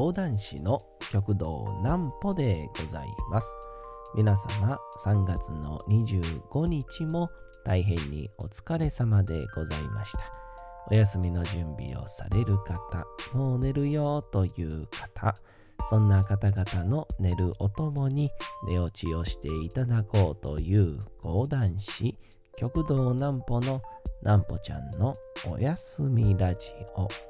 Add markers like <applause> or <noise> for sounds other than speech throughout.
講談師の極道南歩でございます。皆様3月の25日も大変にお疲れ様でございました。お休みの準備をされる方、もう寝るよという方、そんな方々の寝るおともに寝落ちをしていただこうという講談師、極道南歩の南歩ちゃんのおやすみラジオ。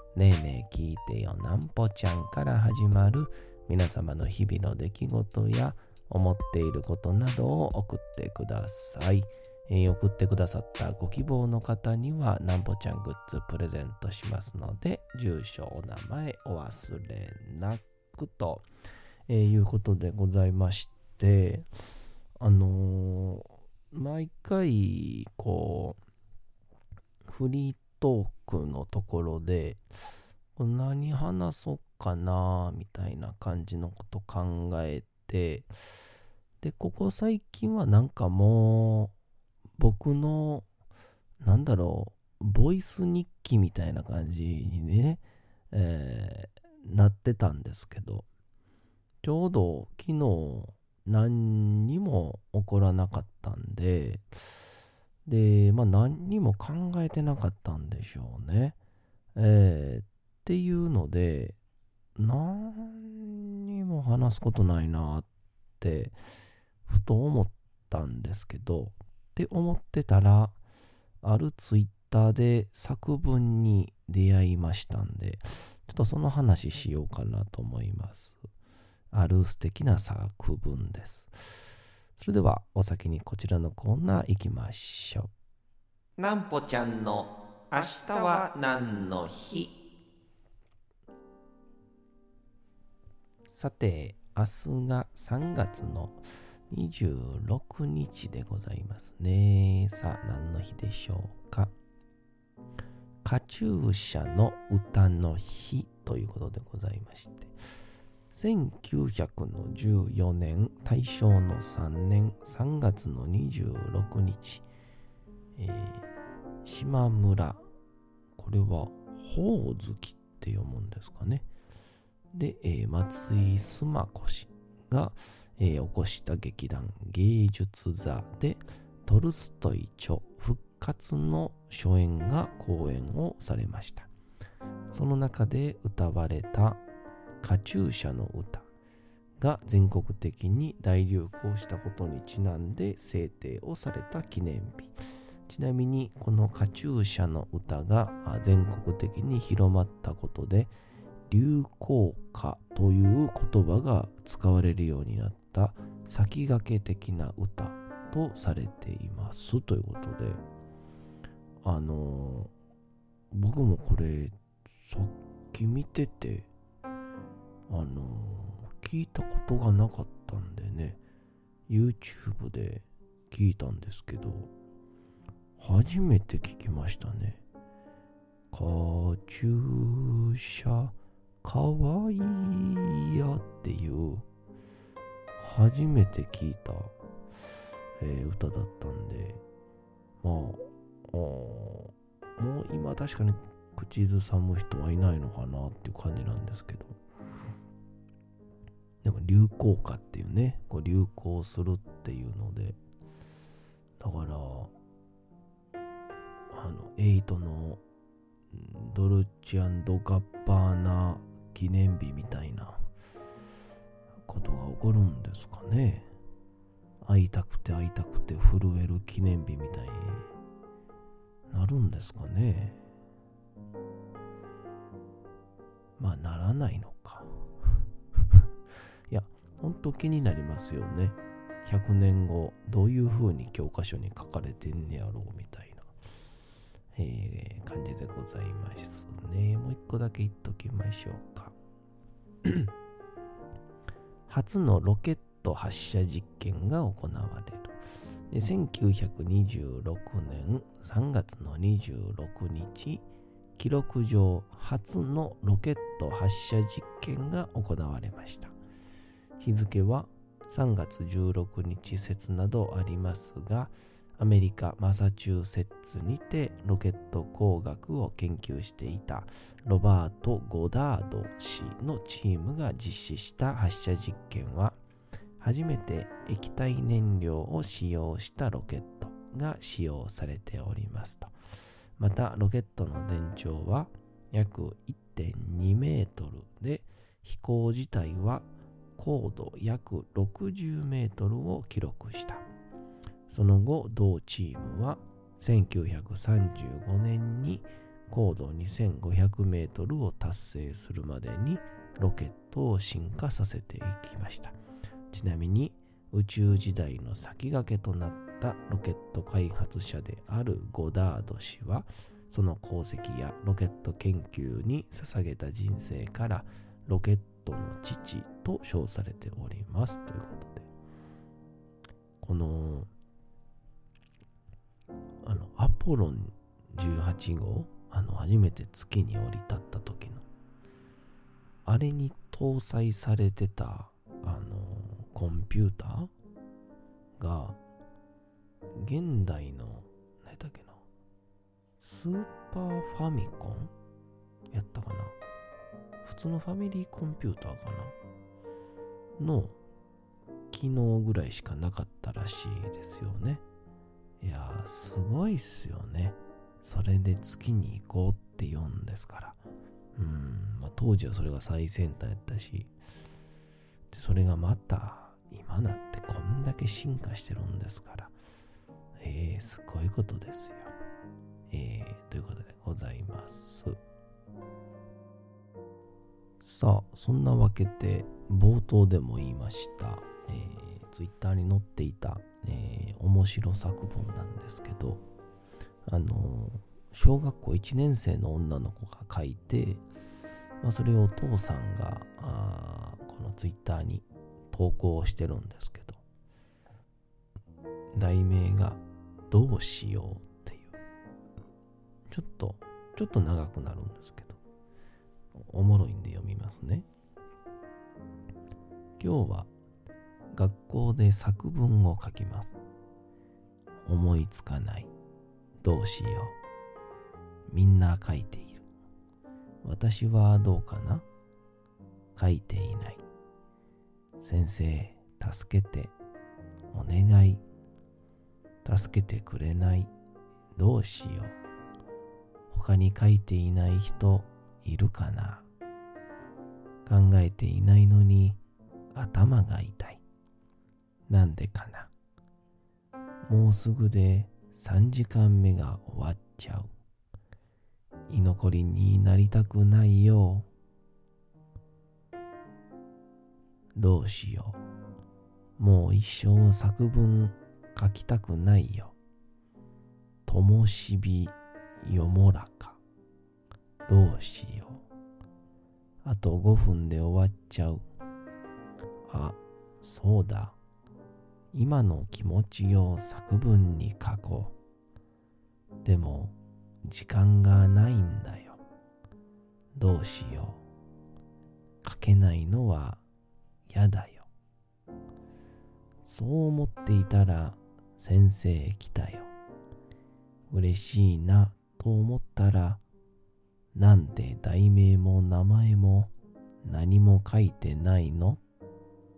ねえねえ聞いてよなんぽちゃんから始まる皆様の日々の出来事や思っていることなどを送ってください。えー送ってくださったご希望の方にはなんぽちゃんグッズプレゼントしますので、住所、お名前お忘れなくと、えーいうことでございまして、あのー毎回、こう、フリートークのところで、何話そうかなみたいな感じのこと考えて、で、ここ最近はなんかもう、僕の、なんだろう、ボイス日記みたいな感じにね、えーなってたんですけど、ちょうど昨日何にも起こらなかったんで、で、まあ何にも考えてなかったんでしょうね。えーっていうので、何にも話すことないなって、ふと思ったんですけど、って思ってたら、あるツイッターで作文に出会いましたんで、ちょっとその話しようかなと思います。ある素敵な作文です。それではお先にこちらのコーナー行きましょう。なんぽちゃんの明日は何の日？さて、明日が3月の26日でございますね。さあ、何の日でしょうか？カチューシャの歌の日ということでございまして、1914年大正の3年3月の26日、えー島村、これは、ほおずきって読むんですかね。で、えー松井須磨子氏が、えー起こした劇団芸術座でトルストイ著復活の初演が公演をされました。その中で歌われたカチューシャの歌が全国的に大流行したことにちなんで制定をされた記念日。ちなみにこのカチューシャの歌が全国的に広まったことで流行歌という言葉が使われるようになった先駆け的な歌とされていますということであの僕もこれさっき見ててあの聞いたことがなかったんでね YouTube で聞いたんですけど初めて聞きましたね。カチューシャかわいいやっていう初めて聞いた、えー歌だったんでまあもう今確かに口ずさむ人はいないのかなっていう感じなんですけど。でも流行歌っていうねこう流行するっていうのでだからあのエイトのドルチアンドガッバーナ記念日みたいなことが起こるんですかね。会いたくて会いたくて震える記念日みたいになるんですかね。まあならないのか。いや、ほんと気になりますよね。100年後、どういう風に教科書に書かれてんねやろうみたいな。えー感じでございますね。もう一個だけ言っときましょうか。<clears throat> 初のロケット発射実験が行われる。で1926年3月の26日、記録上初のロケット発射実験が行われました。日付は3月16日説などありますが、アメリカ・マサチューセッツにてロケット工学を研究していたロバート・ゴダード氏のチームが実施した発射実験は初めて液体燃料を使用したロケットが使用されておりますと。またロケットの全長は約1.2メートルで飛行自体は高度約60メートルを記録した。その後、同チームは1935年に高度2500メートルを達成するまでにロケットを進化させていきました。ちなみに宇宙時代の先駆けとなったロケット開発者であるゴダード氏はその功績やロケット研究に捧げた人生からロケットトの父と称されております。ということで。このあの、アポロン18号、あの、初めて月に降り立った時の、あれに搭載されてた、あの、コンピューターが、現代の、何だっけな、スーパーファミコンやったかな。普通のファミリーコンピューターかなの機能ぐらいしかなかったらしいですよね。いやー、すごいっすよね。それで月に行こうって言うんですから。うん、まあ、当時はそれが最先端やったし、でそれがまた今なってこんだけ進化してるんですから。えー、すごいことですよ。えー、ということでございます。さあ、そんなわけで冒頭でも言いました。えー、ツイッターに載っていたえー、面白作文なんですけど、あの小学校1年生の女の子が書いて、まあ、それをお父さんがあこのツイッターに投稿してるんですけど、題名がどうしようっていう、ちょっと、ちょっと長くなるんですけど、おもろいんで読みますね。今日は学校で作文を書きます。思いつかない。どうしよう。みんな書いている。私はどうかな書いていない。先生、助けて。お願い。助けてくれない。どうしよう。他に書いていない人いるかな？考えていないのに頭が痛い。なんでかな？もうすぐで3時間目が終わっちゃう。居残りになりたくないよ。どうしよう。もう一生作文書きたくないよ。ともしびよもらか。どうしよう。あと5分で終わっちゃう。あ、そうだ。今の気持ちを作文に書こう。でも、時間がないんだよ。どうしよう。書けないのは嫌だよ。そう思っていたら先生来たよ。嬉しいなと思ったら、なんで題名も名前も何も書いてないの？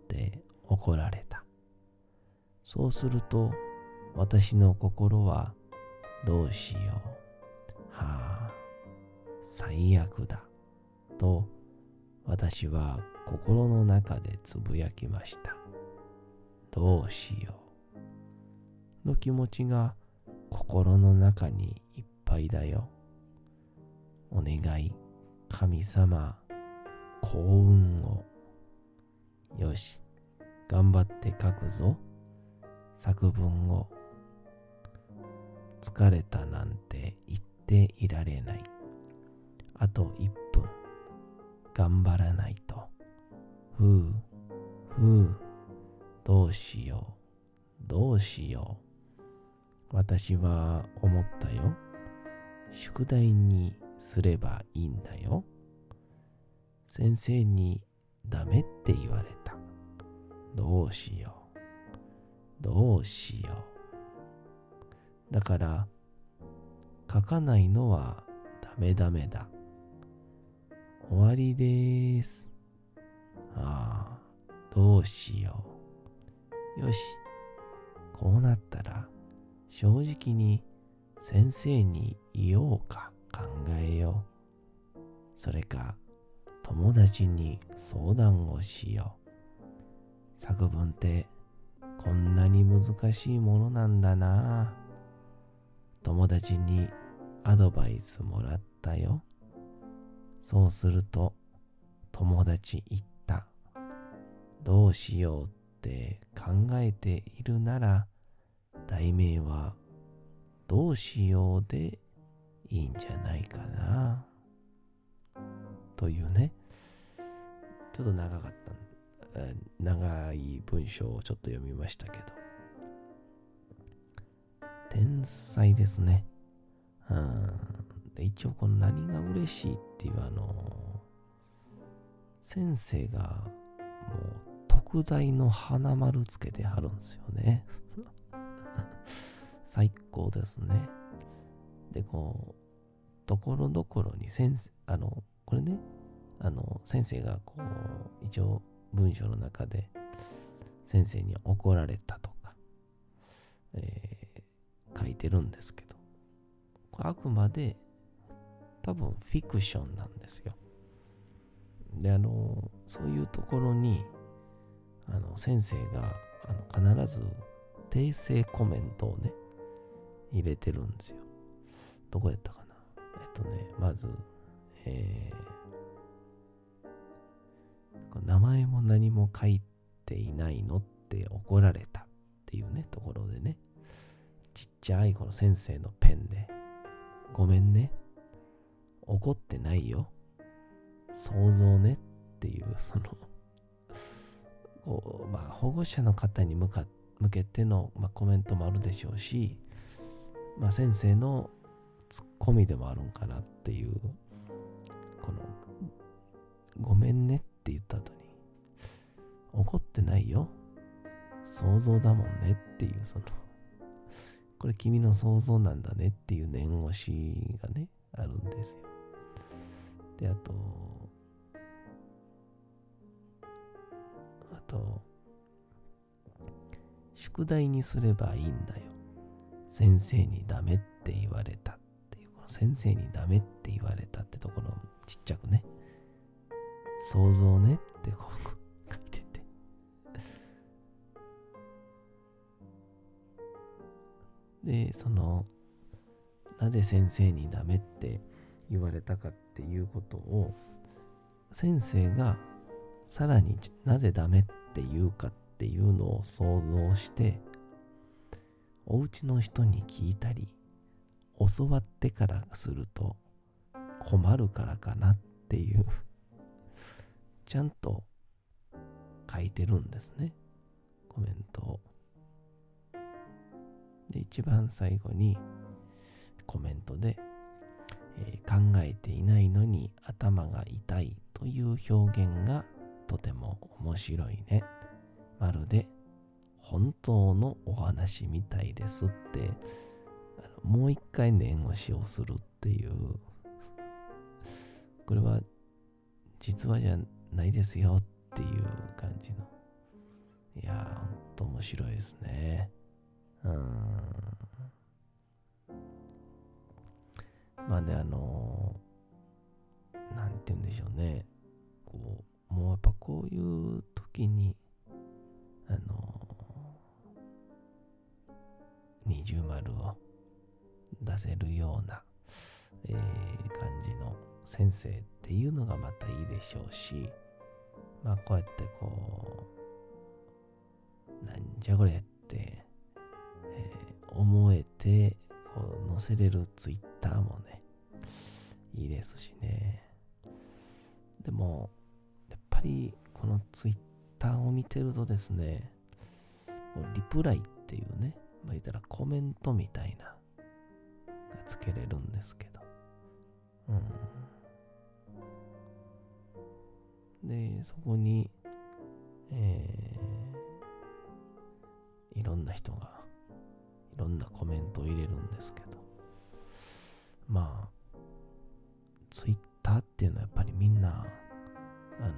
って怒られた。そうすると私の心はどうしよう。はあ、最悪だ。と私は心の中でつぶやきました。どうしよう。の気持ちが心の中にいっぱいだよ。お願い、神様、幸運を。よし、頑張って書くぞ。作文を疲れたなんて言っていられない。あと1分頑張らないとふう、ふう、どうしよう、どうしよう。私は思ったよ。宿題にすればいいんだよ。先生にダメって言われた。どうしよう。どうしよう。だから、書かないのはダメダメだ。終わりです。ああ、どうしよう。よし、こうなったら、正直に先生に言おうか考えよう。それか、友達に相談をしよう。作文ってこんなに難しいものなんだな。友達にアドバイスもらったよ。そうすると友達言った。どうしようって考えているなら題名はどうしようでいいんじゃないかな。というね、ちょっと長かった長い文章をちょっと読みましたけど、天才ですね。うん、で一応この何が嬉しいっていうあの、先生がもう特大の花丸つけてはるんですよね。<laughs> 最高ですね。で、こう、ところどころに先生、あの、これね、あの、先生がこう、一応文章の中で先生に怒られたとか、えー、書いてるんですけど、あくまで多分フィクションなんですよ。で、あの、そういうところに、あの、先生があの必ず訂正コメントをね、入れてるんですよ。どこやったかな？えっとね、まず、えー、名前も何も書いていないのって怒られたっていうね、ところでね、ちっちゃいこの先生のペンで、ごめんね、怒ってないよ、想像ねっていう、そのこう、まあ、保護者の方に向か向けての、まあ、コメントもあるでしょうし、まあ、先生のツッコミでもあるんかなっていう、この、ごめんねって言った後に、怒ってないよ。想像だもんねっていう、その、これ君の想像なんだねっていう念押しがね、あるんですよ。で、あと、あと、宿題にすればいいんだよ。先生にダメって言われた、先生にダメって言われたってところちっちゃくね、想像ねってこう書いてて。<laughs> で、その、なぜ先生にダメって言われたかっていうことを、先生がさらになぜダメって言うかっていうのを想像して、お家の人に聞いたり、教わってからすると困るからかなっていう <laughs> ちゃんと書いてるんですね。コメントを。で、一番最後にコメントで、えー、考えていないのに頭が痛いという表現がとても面白いね。まるで本当のお話みたいですって、もう一回念押しをするっていう、これは実話じゃないですよっていう感じの。いやー、ほんと面白いですね。うん。まあで、あのー、なんて言うんでしょうね。こう、もうやっぱこういう時に、あの二重丸を出せるような、えー、感じの先生っていうのがまたいいでしょうし、まあこうやってこう、なんじゃこれって、えー、思えて、こう載せれるツイッターもね、いいですしね。でも、やっぱりこのツイッターを見てるとですね、リプライっていうね、まあ、言ったらコメントみたいな、つけれるんですけど。うん。で、そこに、えー、いろんな人が、いろんなコメントを入れるんですけど、まあ、ツイッターっていうのはやっぱりみんな、あの、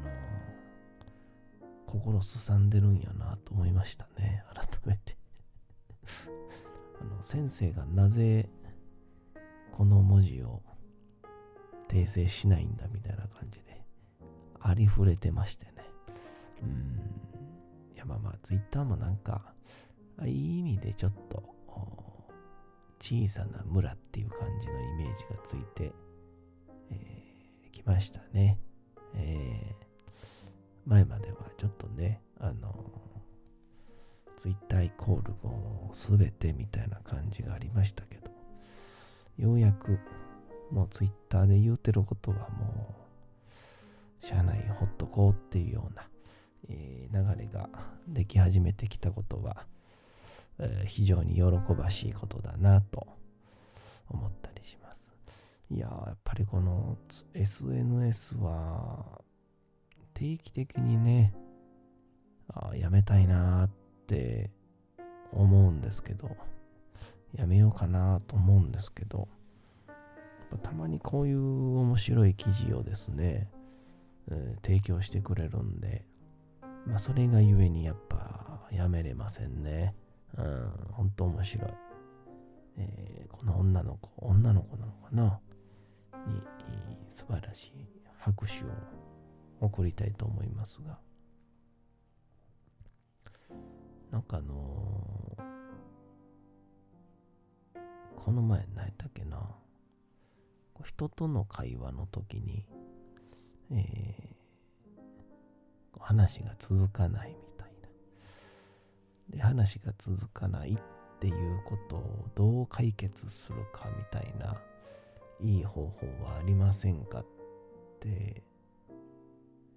心すさんでるんやなと思いましたね、改めてあの、先生がなぜこの文字を訂正しないんだみたいな感じで、ありふれてましてね。うん。いや、まあまあ、ツイッターもなんか、いい意味でちょっと、小さな村っていう感じのイメージがついて、えー、きましたね。えー、前まではちょっとね、あのツイッターイコールもうすべてみたいな感じがありましたけど、ようやくもうツイッターで言うてることはもう、社内ほっとこうっていうような、えー、流れができ始めてきたことは、えー、非常に喜ばしいことだなと思ったりします。いややっぱりこの SNS は定期的にね、あやめたいなって思うんですけど、やめようかなと思うんですけど、たまにこういう面白い記事をですね、えー、提供してくれるんで、まあそれがゆえにやっぱやめれませんね。うん、本当面白い。えー、この女の子、女の子なのかな？に素晴らしい拍手を送りたいと思いますが。なんかあのー、この前何やったっけな人との会話の時に、えー、話が続かないみたいな。で、話が続かないっていうことをどう解決するかみたいな、いい方法はありませんかって、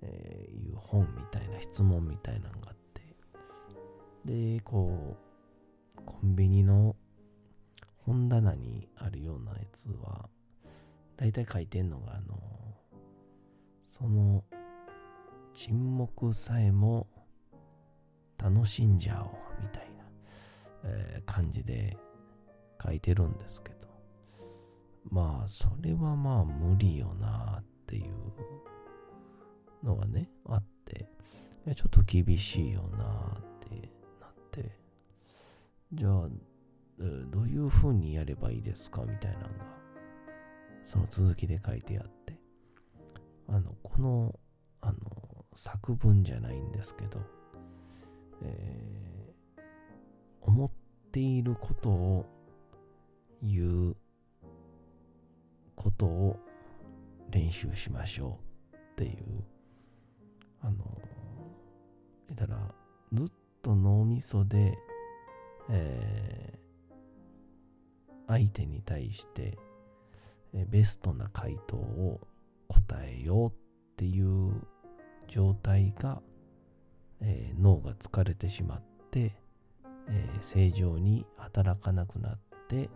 えー、いう本みたいな質問みたいなのがあって、で、こう、コンビニの本棚にあるようなやつは、大体書いてんのが、あの、その沈黙さえも楽しんじゃおうみたいな、えー、感じで書いてるんですけど、まあ、それはまあ無理よなっていうのがね、あって、ちょっと厳しいよなってなって、じゃあ、どういう風にやればいいですかみたいなのがその続きで書いてあって、あの、この、あの、作文じゃないんですけど、えー、思っていることを言うことを練習しましょうっていう、あの、だから、ずっと脳みそで、えー、相手に対してベストな回答を答えようっていう状態が、えー、脳が疲れてしまって、えー、正常に働かなくなって、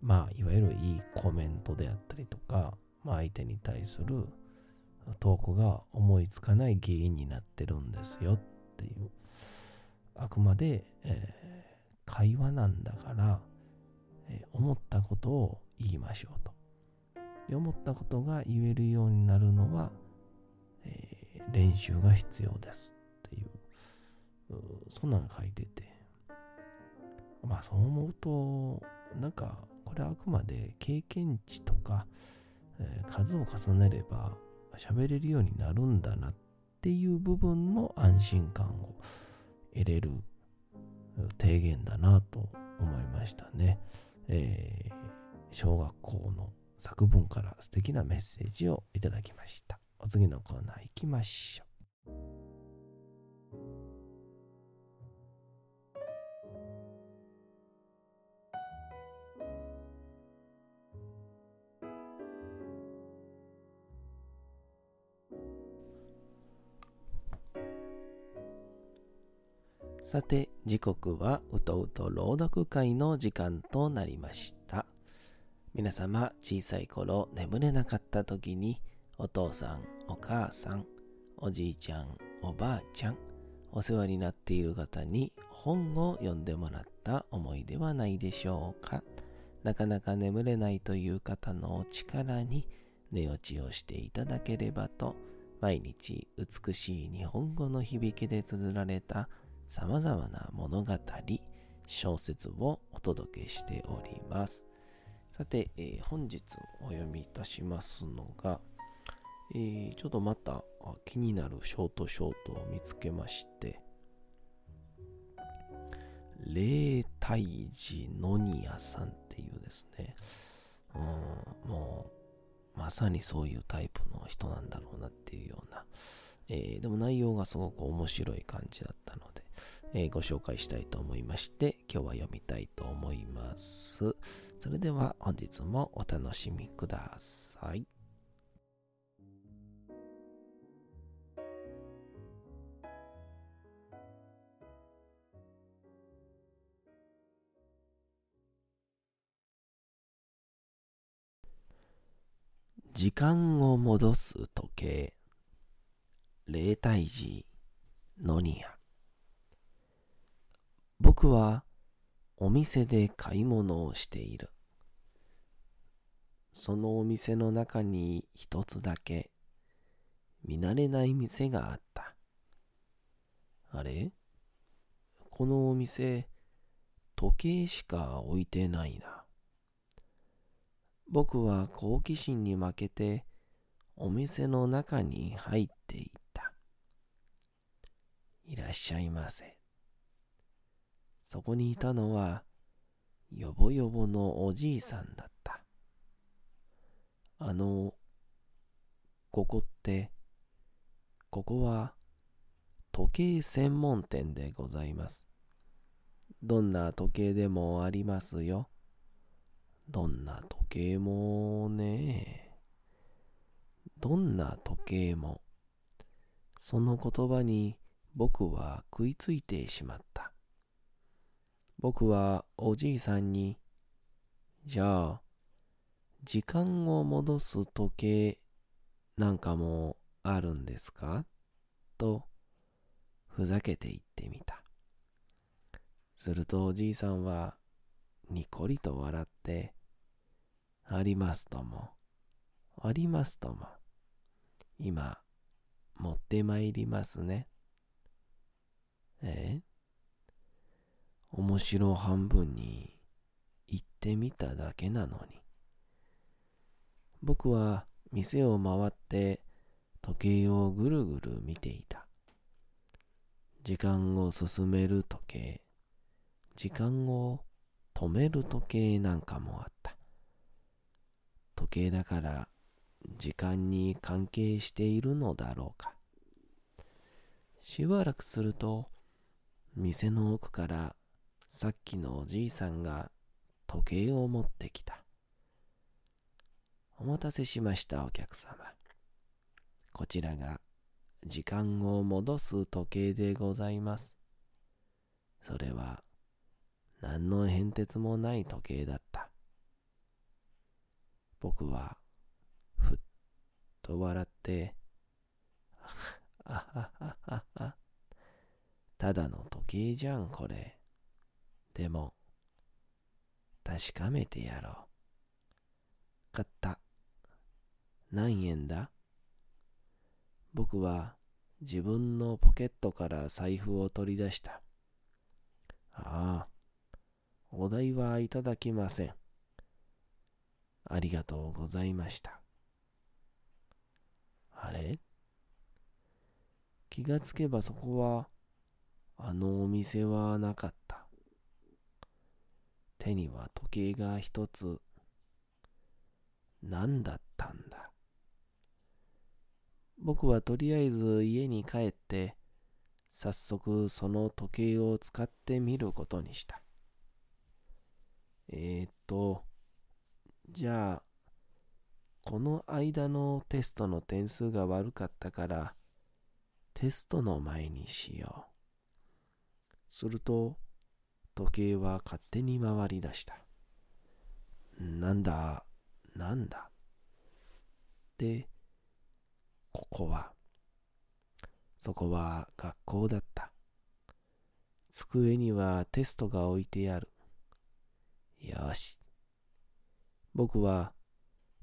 まあ、いわゆるいいコメントであったりとか、まあ、相手に対するトークが思いつかない原因になってるんですよっていう。あくまで、えー、会話なんだから、え、思ったことを言いましょうと。で思ったことが言えるようになるのは、えー、練習が必要ですっていう、うそんなの書いてて。まあそう思うと、なんかこれはあくまで経験値とか、えー、数を重ねれば喋れるようになるんだなっていう部分の安心感を得れる提言だなと思いましたね。えー、小学校の作文から素敵なメッセージをいただきました。お次のコーナー行きましょう。さて、時刻はうとうと朗読会の時間となりました。皆様、小さい頃眠れなかった時に、お父さん、お母さん、おじいちゃん、おばあちゃん、お世話になっている方に本を読んでもらった思いではないでしょうか。なかなか眠れないという方のお力に寝落ちをしていただければと、毎日美しい日本語の響きで綴られた様々な物語、小説をお届けしております。さて、えー本日お読みいたしますのが、えーちょっとまた気になるショートショートを見つけまして、霊体寺のにやさんっていうですね、うん、もう、まさにそういうタイプの人なんだろうなっていうような、えーでも内容がすごく面白い感じだったので、えーご紹介したいと思いまして、今日は読みたいと思います。それでは本日もお楽しみください。時間を戻す時計霊体寺ノニア僕はお店で買い物をしているそのお店の中に一つだけ見慣れない店があったあれ？このお店時計しか置いてないな僕は好奇心に負けてお店の中に入っていった。いらっしゃいませ。そこにいたのはよぼよぼのおじいさんだった。あの、ここって、ここは時計専門店でございます。どんな時計でもありますよ。どんな時計もね。どんな時計も。その言葉に僕は食いついてしまった。僕はおじいさんに、じゃあ、時間を戻す時計なんかもあるんですか？と、ふざけて言ってみた。するとおじいさんは、にこりと笑って、ありますとも、ありますとも、今、持ってまいりますね。え？面白半分に言ってみただけなのに。僕は店を回って時計をぐるぐる見ていた。時間を進める時計、時間を止める時計なんかもあった。時計だから時間に関係しているのだろうか。しばらくすると、店の奥からさっきのおじいさんが時計を持ってきた。お待たせしましたお客様。こちらが時間を戻す時計でございます。それは何の変哲もない時計だった。僕はふっと笑って、あはははは。ただの時計じゃん、これ。でも、確かめてやろう。買った。何円だ？僕は自分のポケットから財布を取り出した。ああ、お代はいただきません。ありがとうございました。あれ？気がつけばそこは、あのお店はなかった。手には時計が一つ。何だったんだ。僕はとりあえず家に帰って、早速その時計を使ってみることにした。えー、っと、じゃあ、この間のテストの点数が悪かったから、テストの前にしようすると、時計は勝手に回り出した。なんだ、なんだ。で、ここは、そこは学校だった。机にはテストが置いてある。よし。僕は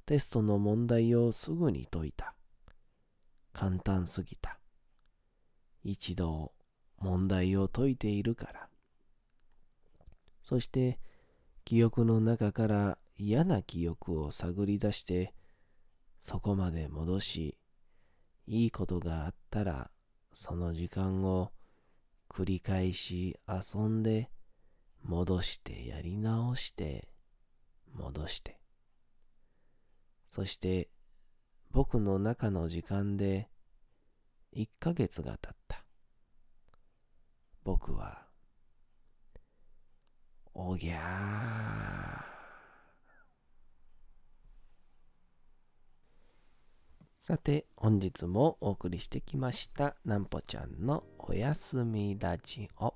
テストの問題をすぐに解いた。簡単すぎた。一度問題を解いているから。そして記憶の中から嫌な記憶を探り出してそこまで戻しいいことがあったらその時間を繰り返し遊んで戻してやり直して戻して。そして僕の中の時間で1ヶ月が経った。僕はおぎゃー。さて本日もお送りしてきましたなんぽちゃんのおやすみラジオ。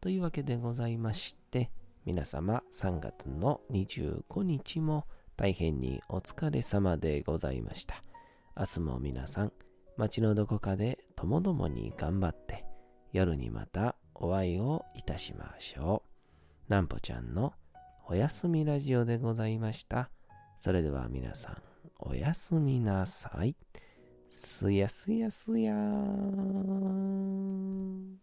というわけでございまして皆様3月の25日も大変にお疲れ様でございました。明日も皆さん街のどこかでともどもに頑張って夜にまたお会いをいたしましょう。なんぽちゃんのおやすみラジオでございましたそれでは皆さんおやすみなさい。すやすやすやーん。